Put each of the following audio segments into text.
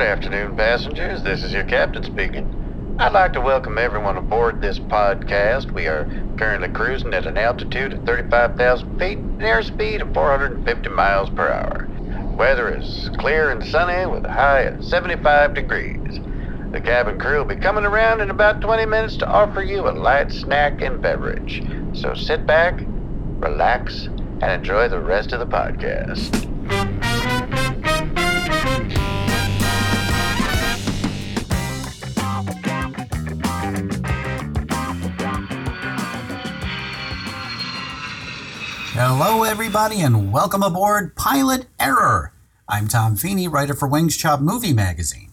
Good afternoon, passengers. This is your captain speaking. I'd like to welcome everyone aboard this podcast. We are currently cruising at an altitude of 35,000 feet and airspeed of 450 miles per hour. Weather is clear and sunny with a high of 75 degrees. The cabin crew will be coming around in about 20 minutes to offer you a light snack and beverage. So sit back, relax, and enjoy the rest of the podcast. Hello, everybody, and welcome aboard Pilot Error. I'm Tom Feeney, writer for Wings Chop Movie Magazine.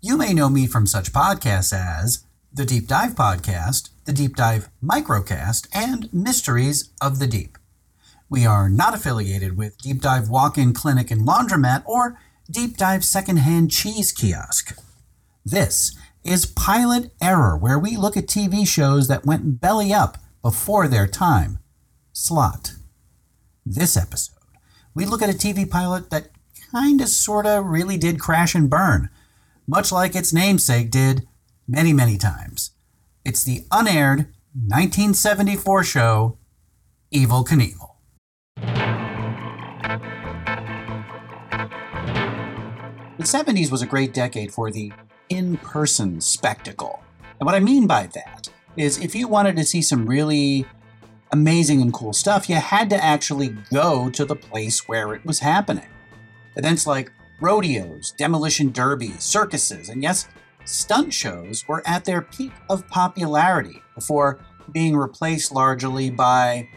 You may know me from such podcasts as the Deep Dive Podcast, the Deep Dive Microcast, and Mysteries of the Deep. We are not affiliated with Deep Dive Walk In Clinic and Laundromat or Deep Dive Secondhand Cheese Kiosk. This is Pilot Error, where we look at TV shows that went belly up before their time. Slot. This episode, we look at a TV pilot that kinda sorta really did crash and burn, much like its namesake did many, many times. It's the unaired 1974 show Evel Knievel. The 70s was a great decade for the in person spectacle. And what I mean by that is if you wanted to see some really amazing and cool stuff, you had to actually go to the place where it was happening. Events like rodeos, demolition derbies, circuses, and yes, stunt shows were at their peak of popularity before being replaced largely by,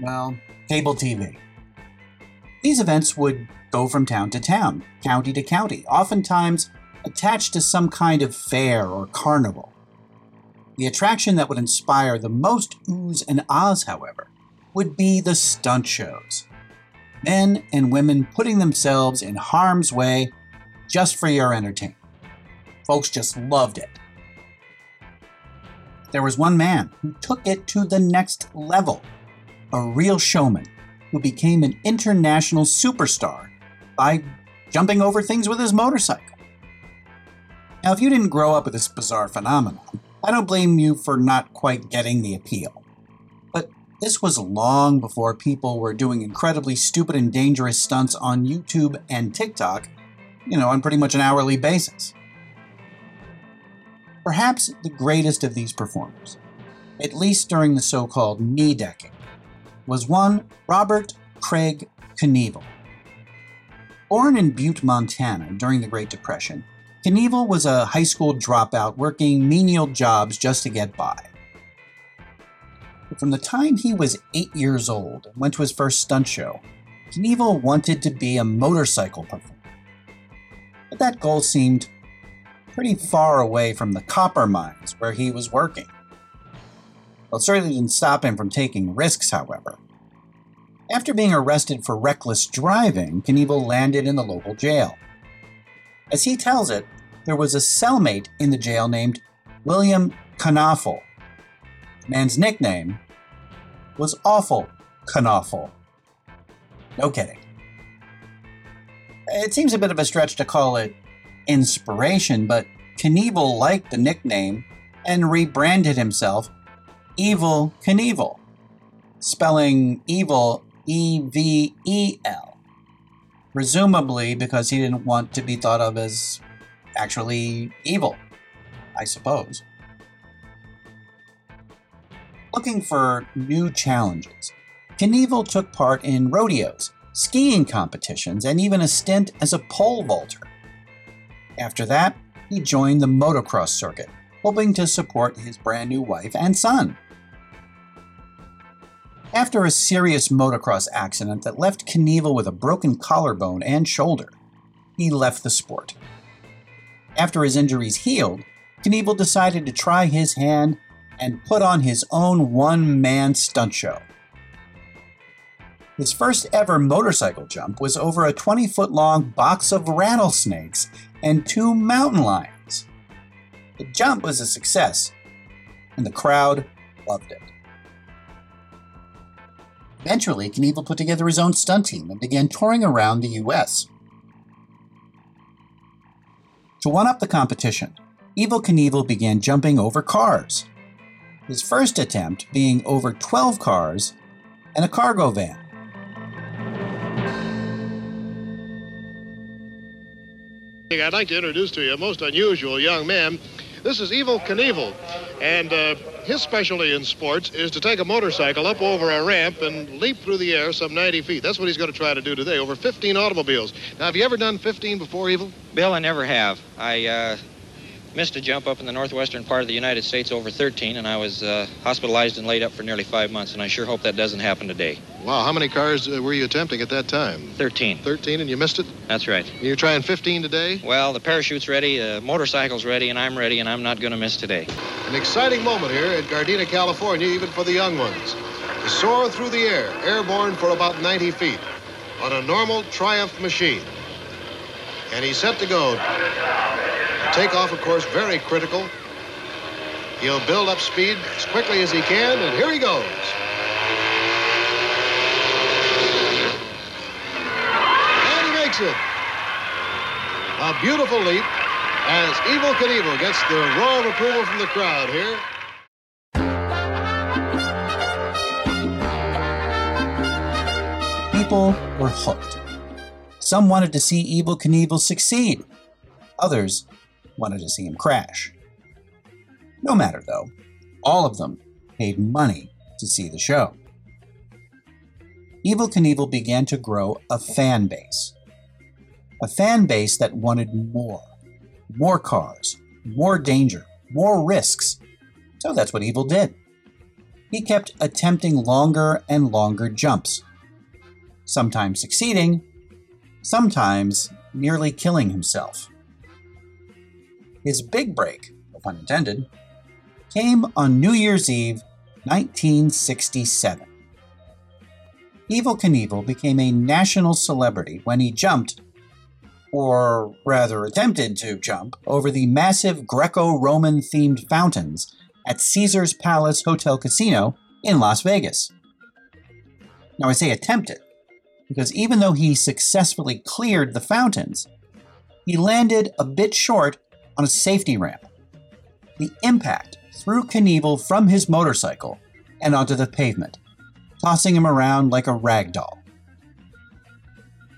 well, cable TV. These events would go from town to town, county to county, oftentimes attached to some kind of fair or carnival. The attraction that would inspire the most oohs and ahs, however, would be the stunt shows. Men and women putting themselves in harm's way just for your entertainment. Folks just loved it. There was one man who took it to the next level a real showman who became an international superstar by jumping over things with his motorcycle. Now, if you didn't grow up with this bizarre phenomenon, I don't blame you for not quite getting the appeal. But this was long before people were doing incredibly stupid and dangerous stunts on YouTube and TikTok, you know, on pretty much an hourly basis. Perhaps the greatest of these performers, at least during the so called me decade, was one Robert Craig Knievel. Born in Butte, Montana during the Great Depression, Knievel was a high school dropout working menial jobs just to get by. From the time he was eight years old and went to his first stunt show, Knievel wanted to be a motorcycle performer. But that goal seemed pretty far away from the copper mines where he was working. Well, it certainly didn't stop him from taking risks, however. After being arrested for reckless driving, Knievel landed in the local jail. As he tells it, there was a cellmate in the jail named William Knofel. Man's nickname was Awful Knofel. No kidding. It seems a bit of a stretch to call it inspiration, but Knievel liked the nickname and rebranded himself Evel Knievel, spelling evil E V E L, presumably because he didn't want to be thought of as actually evil, I suppose. Looking for new challenges, Knievel took part in rodeos, skiing competitions, and even a stint as a pole vaulter. After that, he joined the motocross circuit, hoping to support his brand new wife and son. After a serious motocross accident that left Knievel with a broken collarbone and shoulder, he left the sport. After his injuries healed, Knievel decided to try his hand and put on his own one man stunt show. His first ever motorcycle jump was over a 20 foot long box of rattlesnakes and two mountain lions. The jump was a success, and the crowd loved it. Eventually, Knievel put together his own stunt team and began touring around the US. To one up the competition, Evel Knievel began jumping over cars. His first attempt being over 12 cars and a cargo van. I'd like to introduce to you a most unusual young man. This is Evel Knievel, and uh, his specialty in sports is to take a motorcycle up over a ramp and leap through the air some 90 feet. That's what he's going to try to do today, over 15 automobiles. Now, have you ever done 15 before, Evel? Bill, I never have. I uh, missed a jump up in the northwestern part of the United States over 13, and I was uh, hospitalized and laid up for nearly five months, and I sure hope that doesn't happen today. Wow, how many cars uh, were you attempting at that time? 13. 13, and you missed it? That's right. You're trying 15 today? Well, the parachute's ready, the motorcycle's ready, and I'm ready, and I'm not going to miss today. An exciting moment here at Gardena, California, even for the young ones. To soar through the air, airborne for about 90 feet, on a normal Triumph machine. And he's set to go. Takeoff, of course, very critical. He'll build up speed as quickly as he can, and here he goes. And he makes it. A beautiful leap as Evel Knievel gets the roar of approval from the crowd here. People were hooked. Some wanted to see Evel Knievel succeed. Others wanted to see him crash. No matter though, all of them paid money to see the show. Evel Knievel began to grow a fan base. A fan base that wanted more. More cars, more danger, more risks. So that's what Evel did. He kept attempting longer and longer jumps, sometimes succeeding, sometimes nearly killing himself. His big break, no pun intended, came on New Year's Eve, 1967. Evel Knievel became a national celebrity when he jumped, or rather attempted to jump, over the massive Greco Roman themed fountains at Caesar's Palace Hotel Casino in Las Vegas. Now, I say attempted, because even though he successfully cleared the fountains, he landed a bit short on a safety ramp. The impact threw Knievel from his motorcycle and onto the pavement, tossing him around like a rag doll.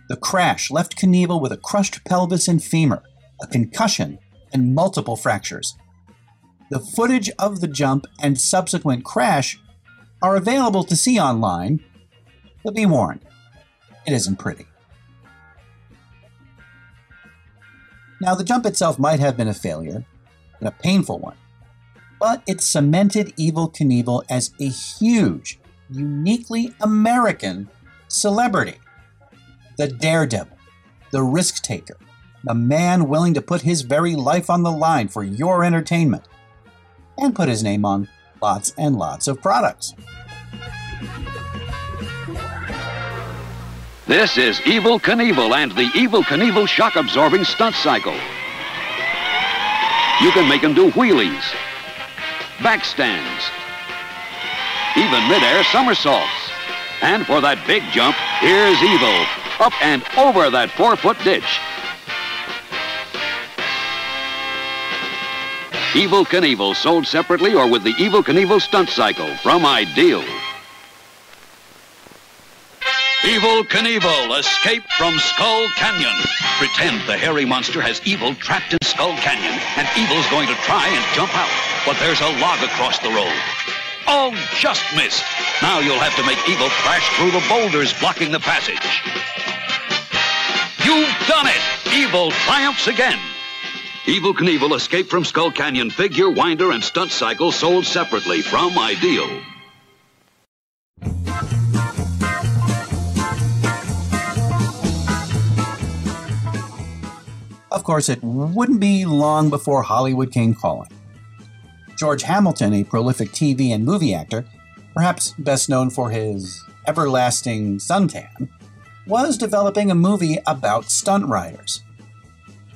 The crash left Knievel with a crushed pelvis and femur, a concussion, and multiple fractures. The footage of the jump and subsequent crash are available to see online, but be warned, it isn't pretty. Now, the jump itself might have been a failure, and a painful one, but it cemented Evel Knievel as a huge, uniquely American celebrity. The daredevil, the risk taker, the man willing to put his very life on the line for your entertainment, and put his name on lots and lots of products. This is Evel Knievel and the Evel Knievel shock absorbing stunt cycle. You can make him do wheelies, backstands, even midair somersaults. And for that big jump, here's Evel, up and over that four foot ditch. Evel Knievel sold separately or with the Evel Knievel stunt cycle from Ideal. Evel Knievel, escape from Skull Canyon. Pretend the hairy monster has Evel trapped in Skull Canyon, and Evel's going to try and jump out. But there's a log across the road. Oh, just missed. Now you'll have to make Evel crash through the boulders blocking the passage. You've done it! Evel triumphs again. Evel Knievel escape from Skull Canyon figure, winder, and stunt cycle sold separately from Ideal. Of course, it wouldn't be long before Hollywood came calling. George Hamilton, a prolific TV and movie actor, perhaps best known for his everlasting suntan, was developing a movie about stunt riders.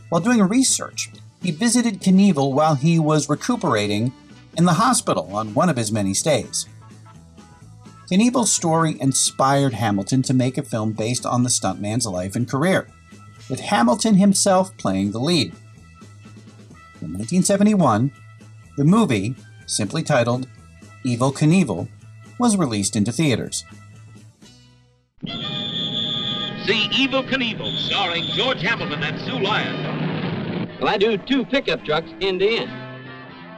While doing research, he visited Knievel while he was recuperating in the hospital on one of his many stays. Knievel's story inspired Hamilton to make a film based on the stuntman's life and career, with Hamilton himself playing the lead. In 1971, the movie, simply titled Evel Knievel, was released into theaters. See Evel Knievel, starring George Hamilton and Sue Lyon. Well, I do two pickup trucks end to end.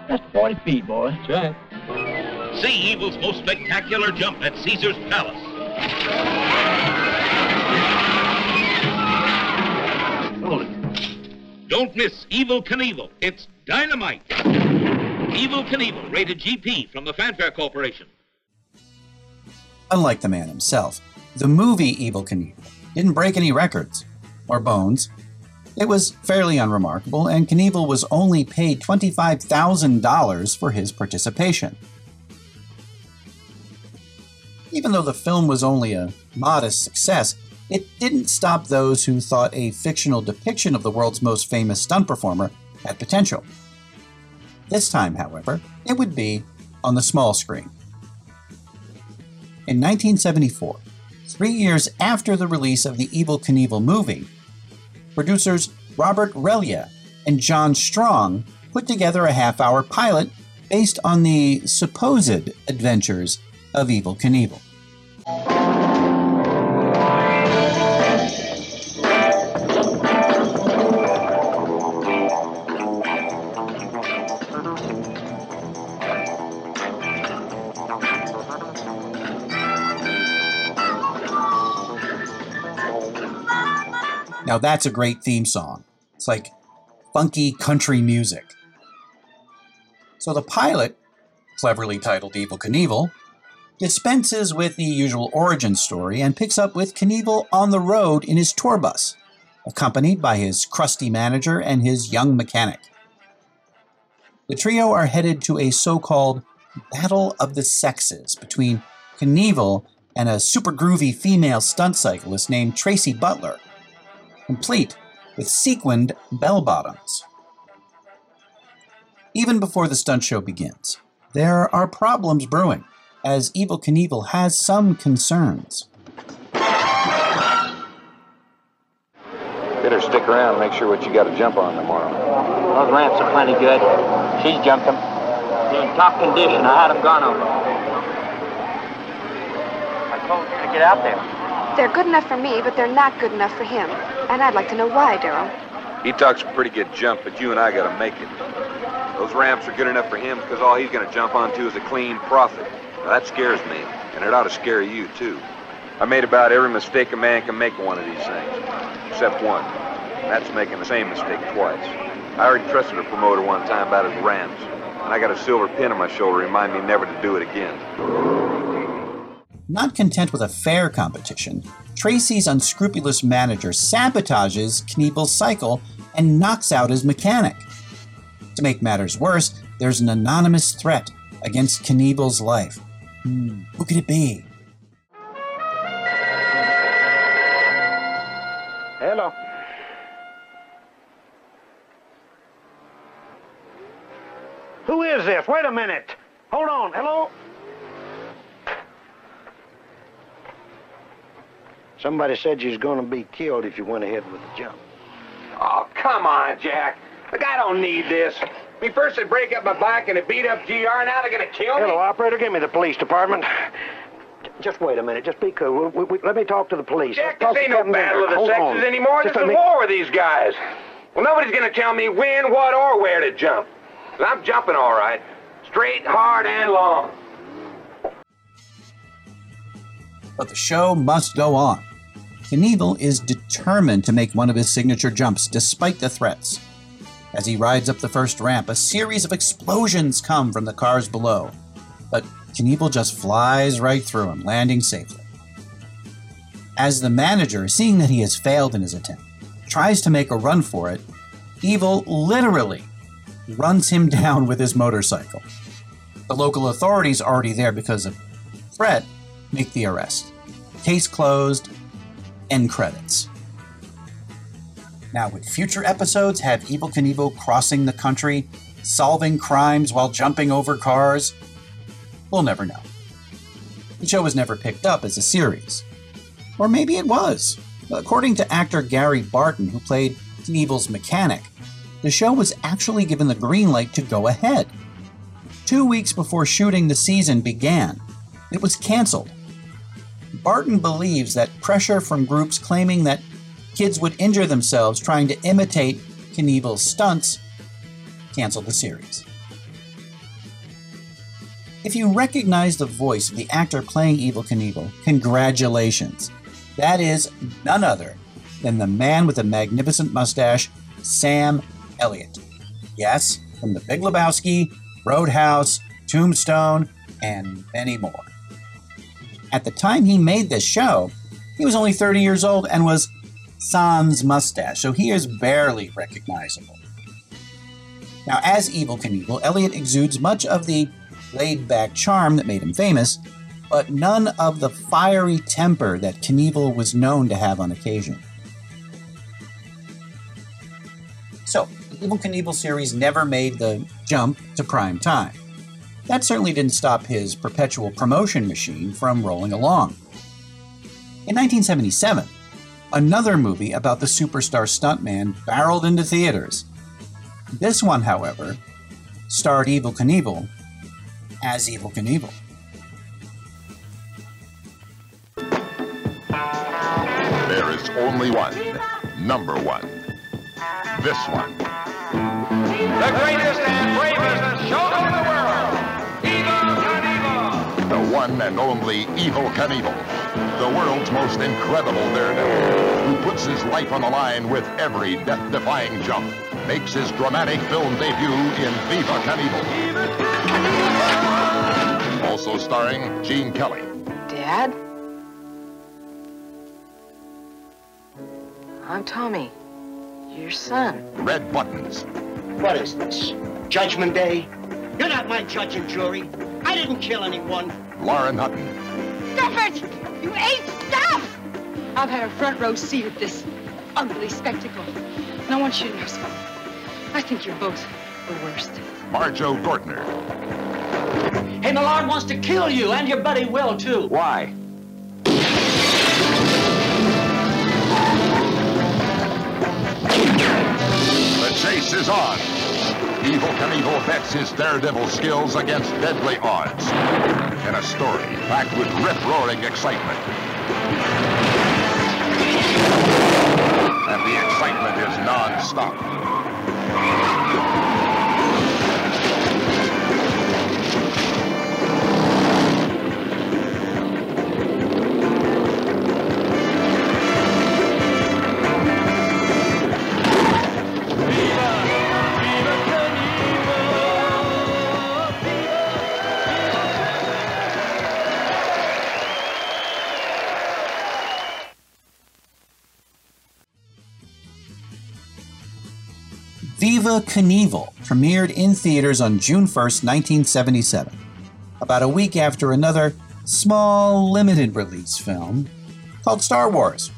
That's 40 feet, boy. That's right. See Evel's most spectacular jump at Caesar's Palace. Don't miss Evel Knievel. It's dynamite. Evel Knievel, rated GP from the Fanfare Corporation. Unlike the man himself, the movie Evel Knievel didn't break any records or bones. It was fairly unremarkable, and Knievel was only paid $25,000 for his participation. Even though the film was only a modest success, it didn't stop those who thought a fictional depiction of the world's most famous stunt performer had potential. This time, however, it would be on the small screen. In 1974, three years after the release of the Evel Knievel movie, producers Robert Relia and John Strong put together a half hour pilot based on the supposed adventures of Evel Knievel. Now that's a great theme song. It's like funky country music. So the pilot, cleverly titled Evel Knievel, dispenses with the usual origin story and picks up with Knievel on the road in his tour bus, accompanied by his crusty manager and his young mechanic. The trio are headed to a so called Battle of the Sexes between Knievel and a super groovy female stunt cyclist named Tracy Butler, complete with sequined bell bottoms. Even before the stunt show begins, there are problems brewing, as Evel Knievel has some concerns. Stick around and make sure what you got to jump on tomorrow. Those ramps are plenty good. She's jumped them. They're in top condition. I had them gone over. I told you to get out there. They're good enough for me, but they're not good enough for him. And I'd like to know why, Daryl. He talks a pretty good jump, but you and I got to make it. Those ramps are good enough for him because all he's going to jump onto is a clean profit. Now, that scares me, and it ought to scare you, too. I made about every mistake a man can make in one of these things, except one. That's making the same mistake twice. I already trusted a promoter one time about his ramps, and I got a silver pin on my shoulder to remind me never to do it again. Not content with a fair competition, Tracy's unscrupulous manager sabotages Knievel's cycle and knocks out his mechanic. To make matters worse, there's an anonymous threat against Knievel's life. Hmm, who could it be? Who is this? Wait a minute. Hold on. Hello? Somebody said you was going to be killed if you went ahead with the jump. Oh, come on, Jack. Look, I don't need this. I mean, first they break up my bike and they beat up GR, and now they're gonna kill me. Hello, operator. Give me the police department. Just wait a minute. Just be cool. We, we, let me talk to the police. Jack, this ain't no battle of the Hold sexes on. anymore. Just This is a me- war with these guys. Well, nobody's gonna tell me when, what, or where to jump. I'm jumping all right. Straight, hard, and long. But the show must go on. Knievel is determined to make one of his signature jumps despite the threats. As he rides up the first ramp, a series of explosions come from the cars below. But Knievel just flies right through him, landing safely. As the manager, seeing that he has failed in his attempt, tries to make a run for it, Evel literally runs him down with his motorcycle. The local authorities, already there because of threat, make the arrest. Case closed. End credits. Now, would future episodes have Evel Knievel crossing the country, solving crimes while jumping over cars? We'll never know. The show was never picked up as a series. Or maybe it was. According to actor Gary Barton, who played Knievel's mechanic, the show was actually given the green light to go ahead. Two weeks before shooting the season began, it was canceled. Barton believes that pressure from groups claiming that kids would injure themselves trying to imitate Knievel's stunts canceled the series. If you recognize the voice of the actor playing Evel Knievel, congratulations. That is none other than the man with the magnificent mustache, Sam Elliott. Yes, from The Big Lebowski, Roadhouse, Tombstone, and many more. At the time he made this show, he was only 30 years old and was sans mustache, so he is barely recognizable. Now, as Evel Knievel, Elliott exudes much of the laid back charm that made him famous, but none of the fiery temper that Knievel was known to have on occasion. The Evel Knievel series never made the jump to prime time. That certainly didn't stop his perpetual promotion machine from rolling along. In 1977, another movie about the superstar stuntman barreled into theaters. This one, however, starred Evel Knievel as Evel Knievel. There is only one, number one. This one. The greatest and bravest showman in the world, Evel Knievel. The one and only Evel Knievel. The world's most incredible daredevil, who puts his life on the line with every death-defying jump, makes his dramatic film debut in Viva Knievel. Also starring Gene Kelly. Dad? I'm Tommy, your son. Red Buttons. What is this? Judgment Day? You're not my judge and jury. I didn't kill anyone. Lauren Hutton. Stop it! You ate stuff! I've had a front row seat at this ugly spectacle. And I want you to know something. I think you're both the worst. Marjoe Gortner. Hey, Millard wants to kill you, and your buddy Will, too. Why? Is on. Evel Knievel bets his daredevil skills against deadly odds. In a story packed with rip-roaring excitement. Viva Knievel premiered in theaters on June 1st, 1977, about a week after another small limited release film called Star Wars.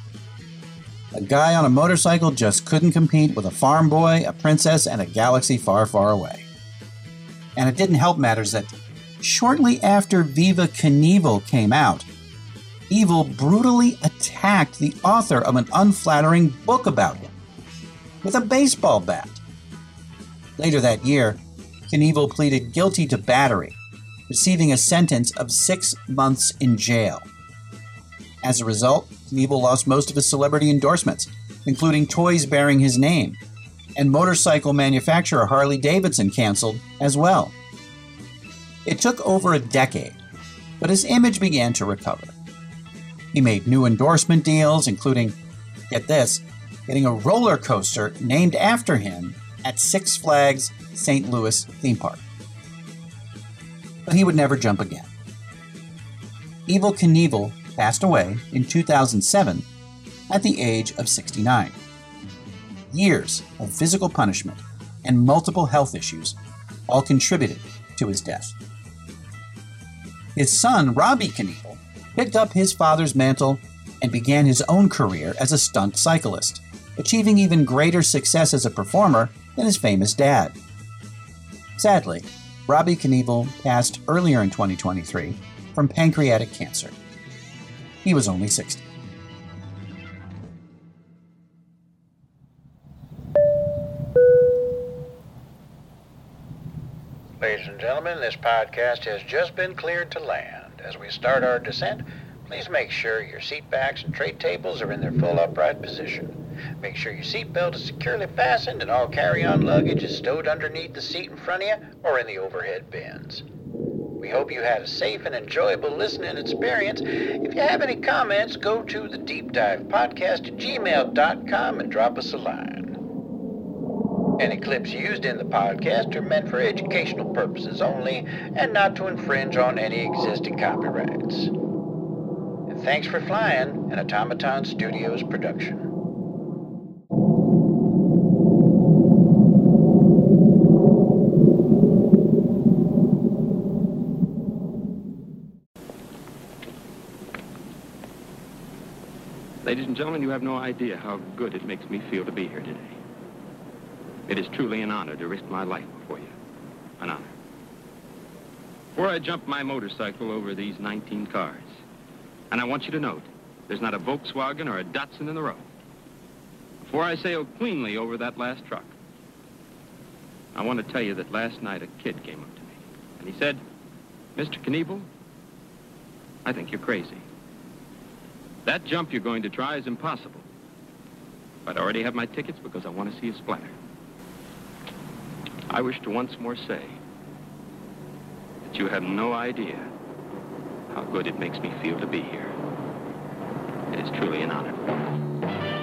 A guy on a motorcycle just couldn't compete with a farm boy, a princess, and a galaxy far, far away. And it didn't help matters that shortly after Viva Knievel came out, Evel brutally attacked the author of an unflattering book about him with a baseball bat. Later that year, Knievel pleaded guilty to battery, receiving a sentence of six months in jail. As a result, Knievel lost most of his celebrity endorsements, including toys bearing his name, and motorcycle manufacturer Harley Davidson canceled as well. It took over a decade, but his image began to recover. He made new endorsement deals, including, get this, getting a roller coaster named after him at Six Flags St. Louis theme park. But he would never jump again. Evel Knievel passed away in 2007 at the age of 69. Years of physical punishment and multiple health issues all contributed to his death. His son, Robbie Knievel, picked up his father's mantle and began his own career as a stunt cyclist, achieving even greater success as a performer than his famous dad. Sadly, Robbie Knievel passed earlier in 2023 from pancreatic cancer. He was only 60. Ladies and gentlemen, this podcast has just been cleared to land. As we start our descent, please make sure your seat backs and tray tables are in their full upright position. Make sure your seatbelt is securely fastened and all carry-on luggage is stowed underneath the seat in front of you or in the overhead bins. We hope you had a safe and enjoyable listening experience. If you have any comments, go to the Deep Dive Podcast at gmail.com and drop us a line. Any clips used in the podcast are meant for educational purposes only and not to infringe on any existing copyrights. And thanks for flying, an Automaton Studios production. Ladies and gentlemen, you have no idea how good it makes me feel to be here today. It is truly an honor to risk my life before you. An honor. Before I jump my motorcycle over these 19 cars, and I want you to note, there's not a Volkswagen or a Datsun in the row. Before I sail cleanly over that last truck, I want to tell you that last night a kid came up to me, and he said, Mr. Knievel, I think you're crazy. That jump you're going to try is impossible. But I already have my tickets because I want to see you splatter. I wish to once more say that you have no idea how good it makes me feel to be here. It is truly an honor.